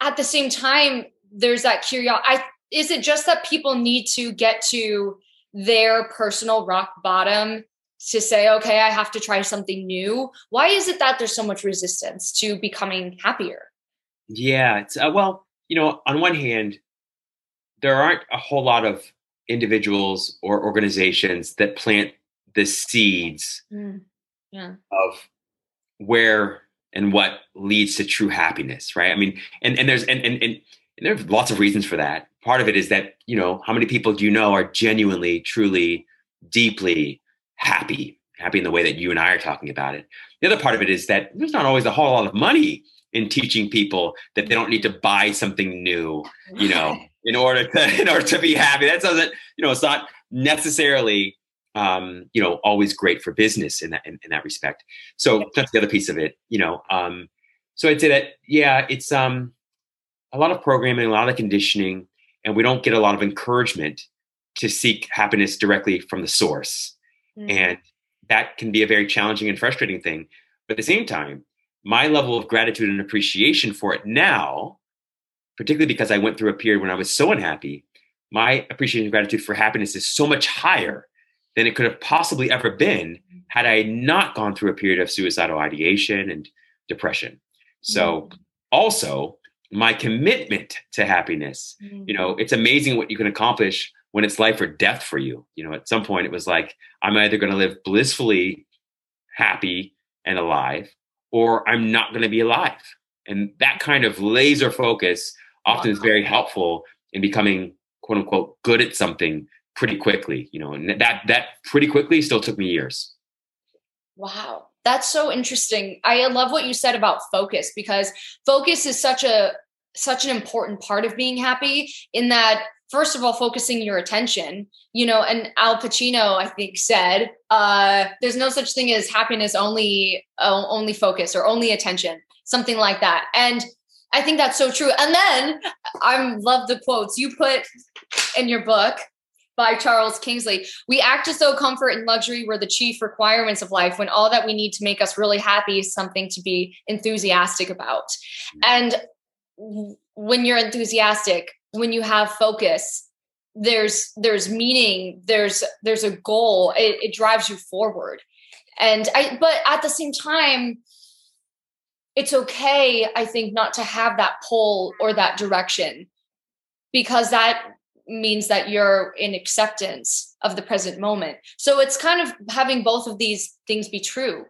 at the same time there's that curiosity i is it just that people need to get to their personal rock bottom to say okay i have to try something new why is it that there's so much resistance to becoming happier yeah, it's uh, well, you know, on one hand, there aren't a whole lot of individuals or organizations that plant the seeds mm. yeah. of where and what leads to true happiness, right? I mean, and and there's and and, and there's lots of reasons for that. Part of it is that you know how many people do you know are genuinely, truly, deeply happy, happy in the way that you and I are talking about it. The other part of it is that there's not always a whole lot of money in teaching people that they don't need to buy something new, you know, in order to [LAUGHS] in order to be happy. That doesn't, you know, it's not necessarily um, you know, always great for business in that in, in that respect. So that's the other piece of it, you know. Um, so I'd say that yeah, it's um a lot of programming, a lot of conditioning, and we don't get a lot of encouragement to seek happiness directly from the source. Mm. And that can be a very challenging and frustrating thing. But at the same time, my level of gratitude and appreciation for it now, particularly because I went through a period when I was so unhappy, my appreciation and gratitude for happiness is so much higher than it could have possibly ever been had I not gone through a period of suicidal ideation and depression. So, mm. also, my commitment to happiness, mm. you know, it's amazing what you can accomplish when it's life or death for you. You know, at some point it was like, I'm either going to live blissfully happy and alive or I'm not going to be alive. And that kind of laser focus often is very helpful in becoming quote unquote good at something pretty quickly, you know, and that that pretty quickly still took me years. Wow. That's so interesting. I love what you said about focus because focus is such a such an important part of being happy in that first of all focusing your attention you know and al pacino i think said uh, there's no such thing as happiness only uh, only focus or only attention something like that and i think that's so true and then i love the quotes you put in your book by Charles Kingsley. We act as though comfort and luxury were the chief requirements of life when all that we need to make us really happy is something to be enthusiastic about. And when you're enthusiastic, when you have focus there's there's meaning there's there's a goal. It, it drives you forward. And i but at the same time it's okay i think not to have that pull or that direction because that means that you're in acceptance of the present moment. So it's kind of having both of these things be true.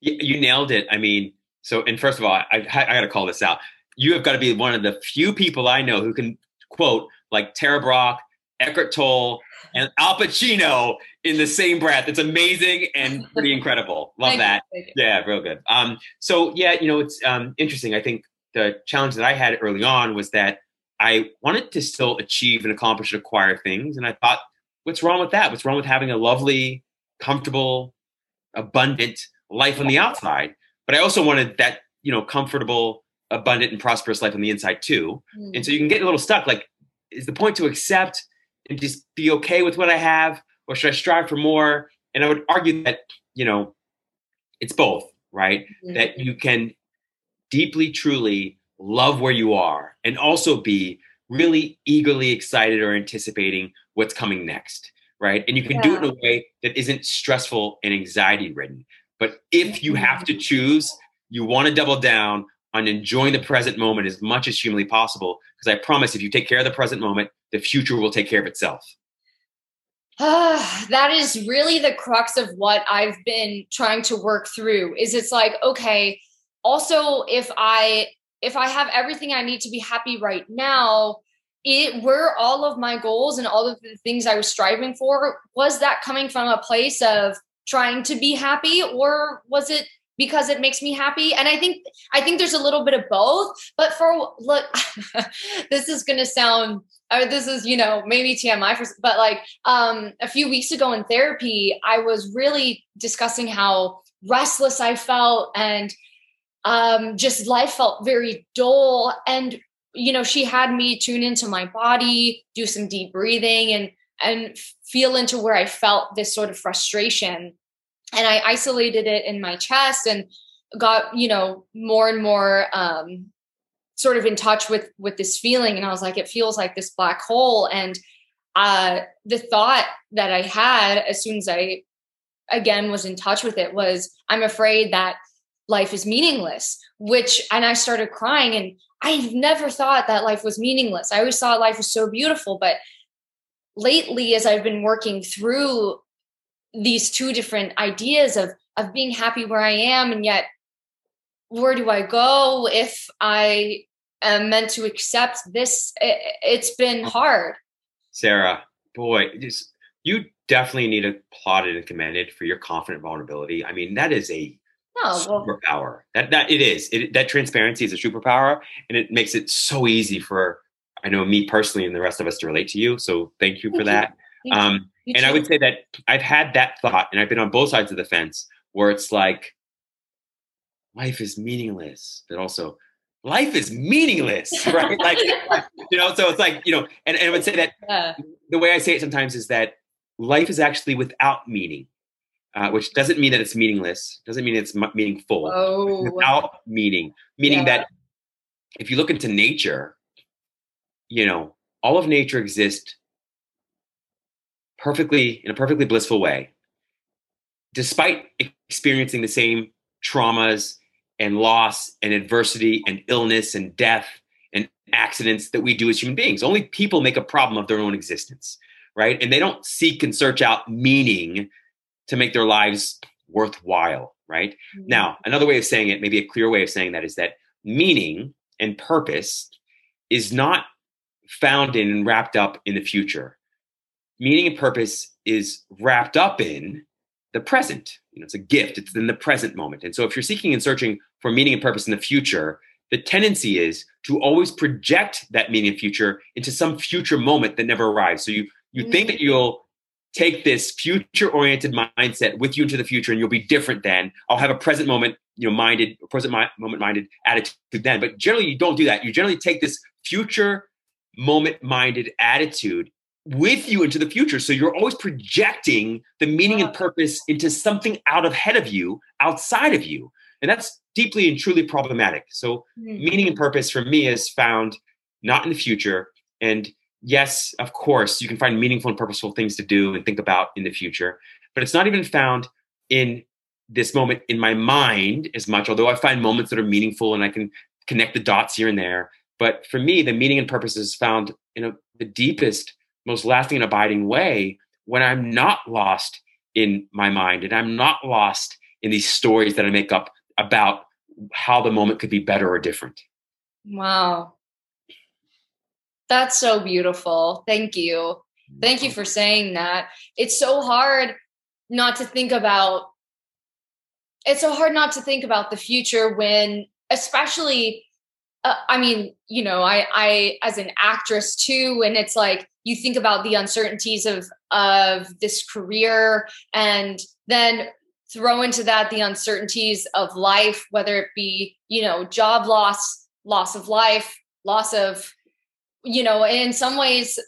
You, nailed it. I mean so and first of all i, I, I got to call this out you have got to be one of the few people i know who can quote like Tara Brach, Eckhart Tolle, and Al Pacino in the same breath. It's amazing and pretty [LAUGHS] incredible. Love that. Yeah, real good. Um, so yeah, you know, it's um, interesting. I think the challenge that I had early on was that I wanted to still achieve and accomplish and acquire things, and I thought what's wrong with that? What's wrong with having a lovely, comfortable, abundant life on the outside? But I also wanted that, you know, comfortable, abundant, and prosperous life on the inside too. Mm. And so you can get a little stuck. Like, is the point to accept and just be okay with what I have, or should I strive for more? And I would argue that, you know, it's both, right? Mm-hmm. That you can deeply, truly love where you are and also be really eagerly excited or anticipating what's coming next, right? And you can yeah. do it in a way that isn't stressful and anxiety ridden. But if you have to [LAUGHS] choose, you want to double down on enjoying the present moment as much as humanly possible. Because I promise, if you take care of the present moment, the future will take care of itself. Uh, that is really the crux of what I've been trying to work through. Is it's like okay, also if I if I have everything I need to be happy right now, it were all of my goals and all of the things I was striving for, was that coming from a place of trying to be happy or was it because it makes me happy. And i think i think there's a little bit of both but for look [LAUGHS] this is going to sound or this is you know maybe tmi for but like um a few weeks ago in therapy i was really discussing how restless i felt and um just life felt very dull. And you know she had me tune into my body do some deep breathing and and feel into where i felt this sort of frustration and I isolated it in my chest and got you know more and more um, sort of in touch with with this feeling. And I was like it feels like this black hole. And uh, the thought that I had as soon as I again was in touch with it was I'm afraid that life is meaningless which and I started crying. And I've never thought that life was meaningless. I always thought life was so beautiful. But lately as I've been working through these two different ideas of of being happy where I am and yet where do I go if I am meant to accept this? It, has been hard. Sarah boy just you definitely need to applaud and commend it for your confident vulnerability. I mean that is a no, superpower. That that it is. It, that transparency is a superpower and it makes it so easy for I know me personally and the rest of us to relate to you so thank you for thank that. You. um and I would say that I've had that thought, and I've been on both sides of the fence where it's like, life is meaningless, but also life is meaningless, [LAUGHS] right? like, you know, so it's like, you know, and, and I would say that [LAUGHS] yeah. the way I say it sometimes is that life is actually without meaning, uh, which doesn't mean that it's meaningless, doesn't mean it's meaningful, oh. without meaning, meaning yeah. that if you look into nature, you know, all of nature exists perfectly in a perfectly blissful way. Despite experiencing the same traumas and loss and adversity and illness and death and accidents that we do as human beings only people make a problem of their own existence right? And they don't seek and search out meaning to make their lives worthwhile right? Mm-hmm. now another way of saying it maybe a clear way of saying that is that meaning and purpose is not found in and wrapped up in the future meaning and purpose is wrapped up in the present. You know, it's a gift. It's in the present moment. And so if you're seeking and searching for meaning and purpose in the future, the tendency is to always project that meaning and future into some future moment that never arrives. So you you mm-hmm. think that you'll take this future oriented mindset with you into the future and you'll be different then. I'll have a present moment, you know, minded, present mi- moment minded attitude then. But generally you don't do that. You generally take this future moment minded attitude with you into the future. So you're always projecting the meaning and purpose into something out of head of you, outside of you. And that's deeply and truly problematic. So mm-hmm. meaning and purpose for me is found not in the future. And yes, of course, you can find meaningful and purposeful things to do and think about in the future, but it's not even found in this moment in my mind as much, although I find moments that are meaningful and I can connect the dots here and there. But for me, the meaning and purpose is found in a, the deepest most lasting and abiding way when I'm not lost in my mind and I'm not lost in these stories that I make up about how the moment could be better or different. Wow. That's so beautiful. Thank you. Thank you for saying that. It's so hard not to think about it's so hard not to think about the future when especially uh, I mean, you know, I I as an actress too and it's like you think about the uncertainties of of this career and then throw into that the uncertainties of life whether it be you know job loss loss of life loss of you know in some ways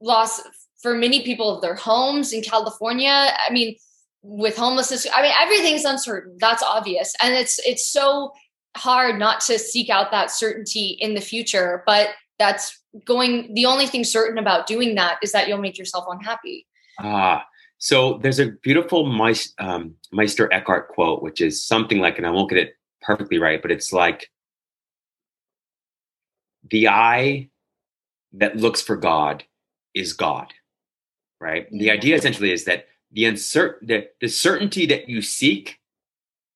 loss for many people of their homes in california. I mean with homelessness i mean everything's uncertain. That's obvious. And it's it's so hard not to seek out that certainty in the future. But that's going the only thing certain about doing that is that you'll make yourself unhappy. Ah so there's a beautiful Meister, um, Meister Eckhart quote which is something like and i won't get it perfectly right but it's like the eye that looks for god is god right? The idea essentially is that the uncertain the, the certainty that you seek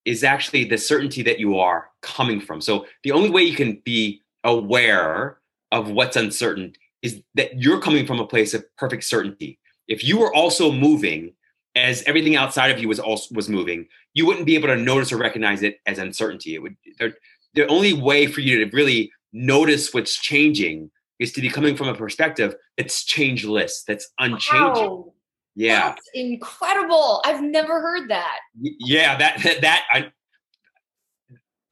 is actually the certainty that you are coming from. So the only way you can be aware of what's uncertain is that you're coming from a place of perfect certainty. If you were also moving as everything outside of you was also was moving, you wouldn't be able to notice or recognize it as uncertainty. It would the only way for you to really notice what's changing is to be coming from a perspective that's changeless, that's unchanging. Wow. Yeah. That's incredible. I've never heard that. Yeah, that that, that I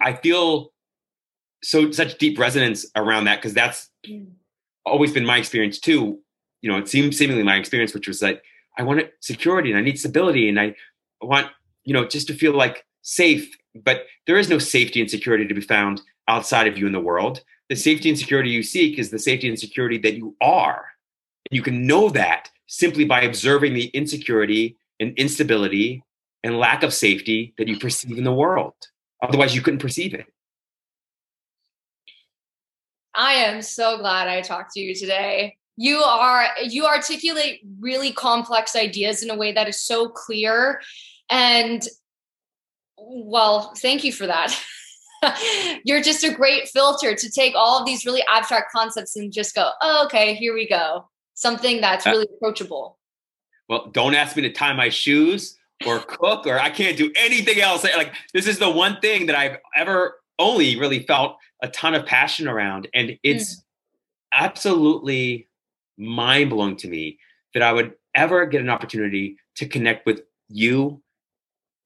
I feel so such deep resonance around that because that's. Always been my experience too. You know, it seems seemingly my experience, which was like I want security and I need stability and I want you know just to feel like safe. But there is no safety and security to be found outside of you in the world. The safety and security you seek is the safety and security that you are. And you can know that simply by observing the insecurity and instability and lack of safety that you perceive in the world. Otherwise, you couldn't perceive it. I am so glad I talked to you today. You are you articulate really complex ideas in a way that is so clear and well, thank you for that. [LAUGHS] You're just a great filter to take all of these really abstract concepts and just go, oh, okay, here we go. Something that's uh, really approachable. Well, don't ask me to tie my shoes or cook or I can't do anything else. Like this is the one thing that I've ever only really felt a ton of passion around. And it's mm. absolutely mind blowing to me that I would ever get an opportunity to connect with you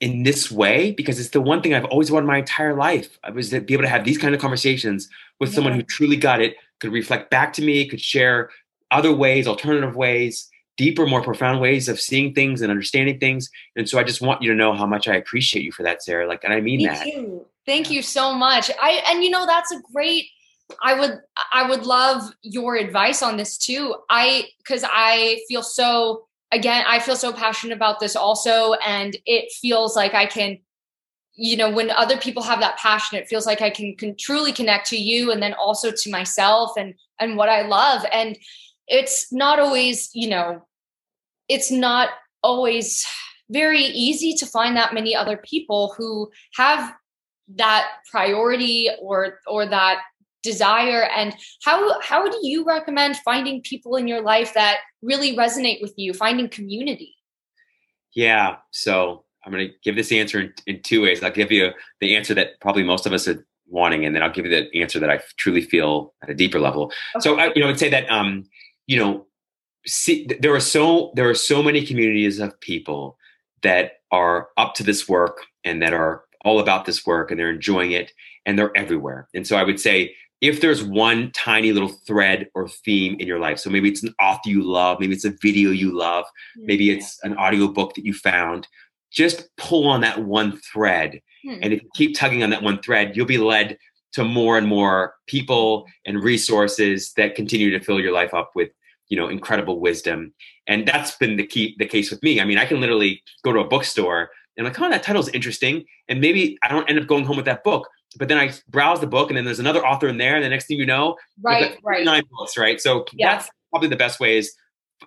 in this way because it's the one thing I've always wanted my entire life. I was to be able to have these kind of conversations with yeah. someone who truly got it, could reflect back to me, could share other ways, alternative ways, deeper, more profound ways of seeing things and understanding things. And so I just want you to know how much I appreciate you for that, Sarah. Like, and I mean me that. Too. Thank you so much. I and you know that's a great I would I would love your advice on this too. I cuz I feel so again I feel so passionate about this also and it feels like I can you know when other people have that passion it feels like I can, can truly connect to you and then also to myself and and what I love and it's not always, you know, it's not always very easy to find that many other people who have that priority or or that desire? And how how do you recommend finding people in your life that really resonate with you finding community? Yeah so i'm going to give this answer in, in, two ways. I'll give you the answer that probably most of us are wanting and then i'll give you the answer that i truly feel at a deeper level. Okay. so i you know i'd say that um you know see there are so there are so many communities of people that are up to this work and that are all about this work and they're enjoying it and they're everywhere. And so I would say if there's one tiny little thread or theme in your life, so maybe it's an author you love, maybe it's a video you love, maybe it's an audio book that you found, just pull on that one thread. Hmm. And if you keep tugging on that one thread, you'll be led to more and more people and resources that continue to fill your life up with you know incredible wisdom and that's been the key the case with me i mean i can literally go to a bookstore and I'm like, oh, that title's interesting. And maybe I don't end up going home with that book. But then I browse the book and then there's another author in there. And the next thing you know, right, right. nine books, right? So yeah. that's probably the best way is,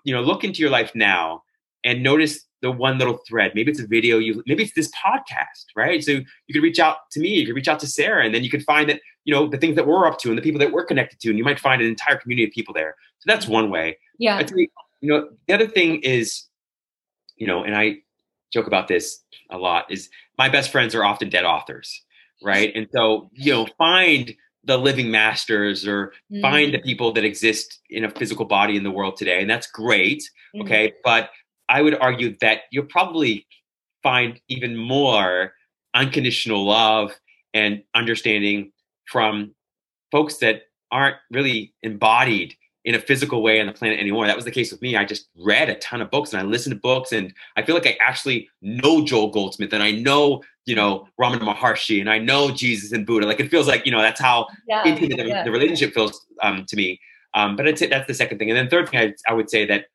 you know, look into your life now and notice the one little thread. Maybe it's a video, you maybe it's this podcast, right? So you could reach out to me, you could reach out to Sarah, and then you could find that, you know, the things that we're up to and the people that we're connected to, and you might find an entire community of people there. So that's one way. Yeah. You, you know, the other thing is, you know, and I joke about this a lot is my best friends are often dead authors right and so you know find the living masters or mm. find the people that exist in a physical body in the world today and that's great mm. okay but i would argue that you'll probably find even more unconditional love and understanding from folks that aren't really embodied in a physical way on the planet anymore. That was the case with me. I just read a ton of books and I listened to books and I feel like I actually know Joel Goldsmith and I know, you know, Ramana Maharshi and I know Jesus and Buddha. Like it feels like, you know, that's how yeah, intimate the, yeah. the, relationship feels um, to me. Um, but I'd say that's the second thing. And then third thing, I, I would say that,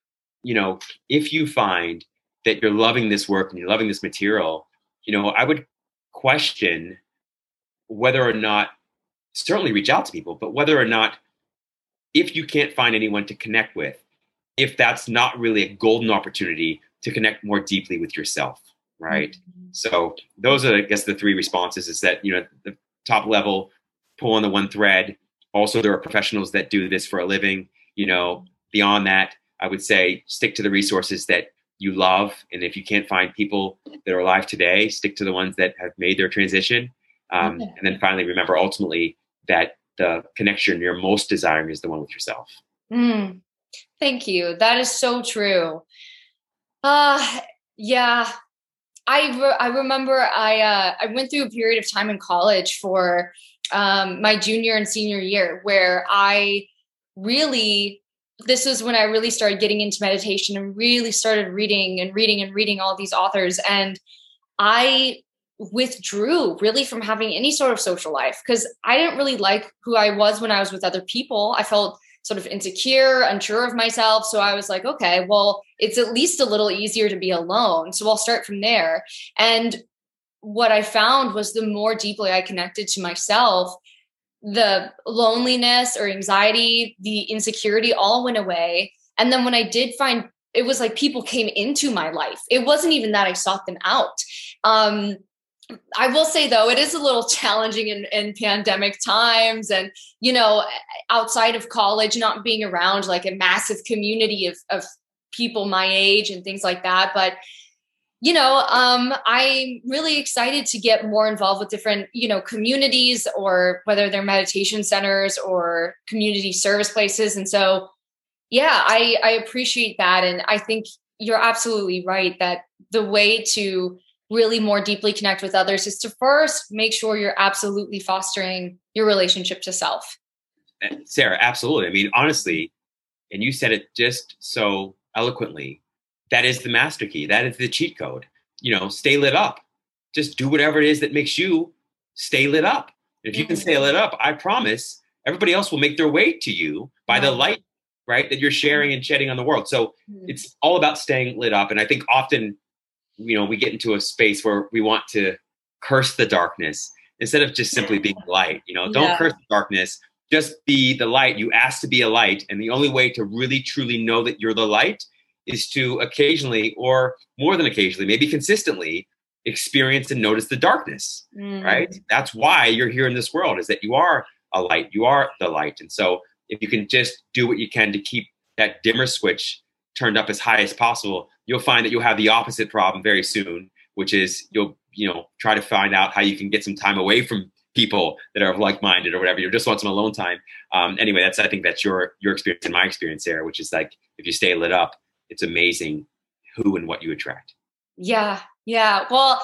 you know, if you find that you're loving this work and you're loving this material, you know, I would question whether or not, certainly reach out to people, but whether or not if you can't find anyone to connect with, if that's not really a golden opportunity to connect more deeply with yourself, right? Mm-hmm. So those are, I guess, the three responses is that, you know, the top level, pull on the one thread. Also, there are professionals that do this for a living. You know, beyond that, I would say stick to the resources that you love. And if you can't find people that are alive today, stick to the ones that have made their transition. Um, okay. And then finally, remember ultimately that the connection you're most desiring is the one with yourself. Mm, thank you. That is so true. Uh yeah. I re- I remember I uh, I went through a period of time in college for um, my junior and senior year where I really this was when I really started getting into meditation and really started reading and reading and reading all these authors and I withdrew really from having any sort of social life because I didn't really like who I was when I was with other people. I felt sort of insecure, unsure of myself. So I was like, okay, well, it's at least a little easier to be alone. So I'll start from there. And what I found was the more deeply I connected to myself, the loneliness or anxiety, the insecurity all went away. And then when I did find it was like people came into my life. It wasn't even that I sought them out. Um, I will say though, it is a little challenging in, in, pandemic times and, you know, outside of college, not being around like a massive community of, of people my age and things like that. But, you know, um, I'm really excited to get more involved with different, you know, communities or whether they're meditation centers or community service places. And so, yeah, I, I appreciate that. And I think you're absolutely right that the way to, really more deeply connect with others is to first make sure you're absolutely fostering your relationship to self. Sarah, absolutely. I mean, honestly, and you said it just so eloquently, that is the master key. That is the cheat code. You know, stay lit up. Just do whatever it is that makes you stay lit up. If you can stay lit up, I promise everybody else will make their way to you by the light, right, that you're sharing and shedding on the world. So mm-hmm. it's all about staying lit up. And I think often you know we get into a space where we want to curse the darkness instead of just simply being light you know? Don't curse the darkness just be the light. You ask to be a light and the only way to really truly know that you're the light is to occasionally or more than occasionally maybe consistently experience and notice the darkness mm. right? That's why you're here in this world is that you are a light. You are the light. And so if you can just do what you can to keep that dimmer switch turned up as high as possible, you'll find that you'll have the opposite problem very soon, which is you'll you know try to find out how you can get some time away from people that are like-minded or whatever. You just want some alone time. Um, anyway, that's I think that's your your experience and my experience there, which is like if you stay lit up, it's amazing who and what you attract. Yeah, yeah. Well,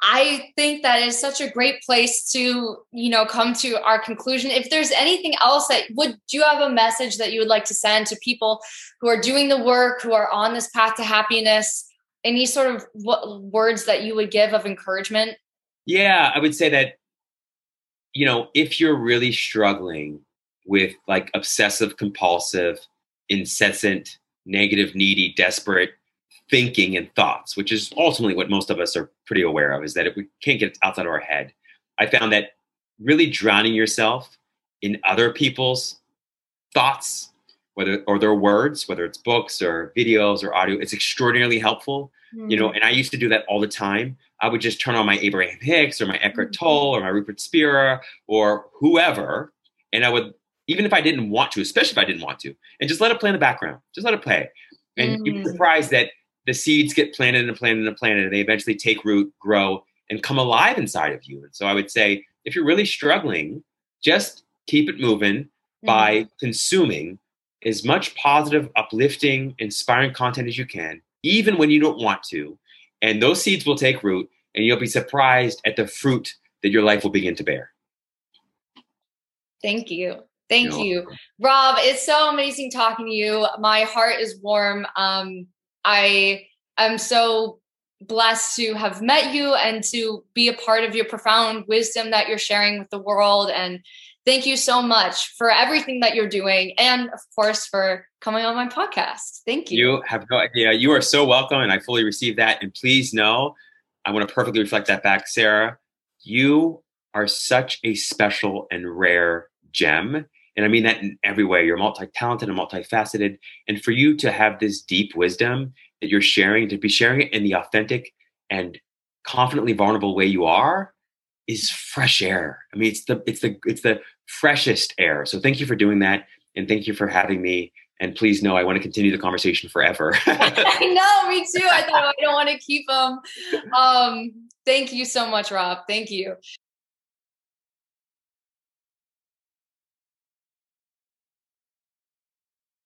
I think that is such a great place to, you know, come to our conclusion. If there's anything else that would do you have a message that you would like to send to people who are doing the work, who are on this path to happiness? Any sort of what, words that you would give of encouragement? Yeah, I would say that you know, if you're really struggling with like obsessive compulsive, incessant, negative, needy, desperate thinking and thoughts, which is ultimately what most of us are pretty aware of, is that if we can't get outside of our head, I found that really drowning yourself in other people's thoughts, whether or their words, whether it's books or videos or audio, it's extraordinarily helpful. Mm. You know, mm. and I used to do that all the time. I would just turn on my Abraham Hicks or my Eckhart mm. Tolle or my Rupert Spira or whoever, and I would even if I didn't want to, especially if I didn't want to, and just let it play in the background. Just let it play. And mm. you'd be mm. surprised that the seeds get planted and planted and planted, and they eventually take root, grow, and come alive inside of you. And so I would say, if you're really struggling, just keep it moving mm-hmm. by consuming as much positive, uplifting, inspiring content as you can, even when you don't want to. And those seeds will take root, and you'll be surprised at the fruit that your life will begin to bear. Thank you. Thank You're you. Welcome. Rob, it's so amazing talking to you. My heart is warm. Um, I am so blessed to have met you and to be a part of your profound wisdom that you're sharing with the world. And thank you so much for everything that you're doing. And of course, for coming on my podcast. Thank you. You have no idea. You are so welcome. And I fully receive that. And please know, I want to perfectly reflect that back, Sarah. You are such a special and rare gem. And I mean that in every way. You're multi talented and multifaceted. And for you to have this deep wisdom that you're sharing, to be sharing it in the authentic and confidently vulnerable way you are, is fresh air. I mean, it's the it's the it's the freshest air. So thank you for doing that, and thank you for having me. And please know I want to continue the conversation forever. [LAUGHS] [LAUGHS] I know, me too. I thought I don't want to keep them. Um, thank you so much, Rob. Thank you.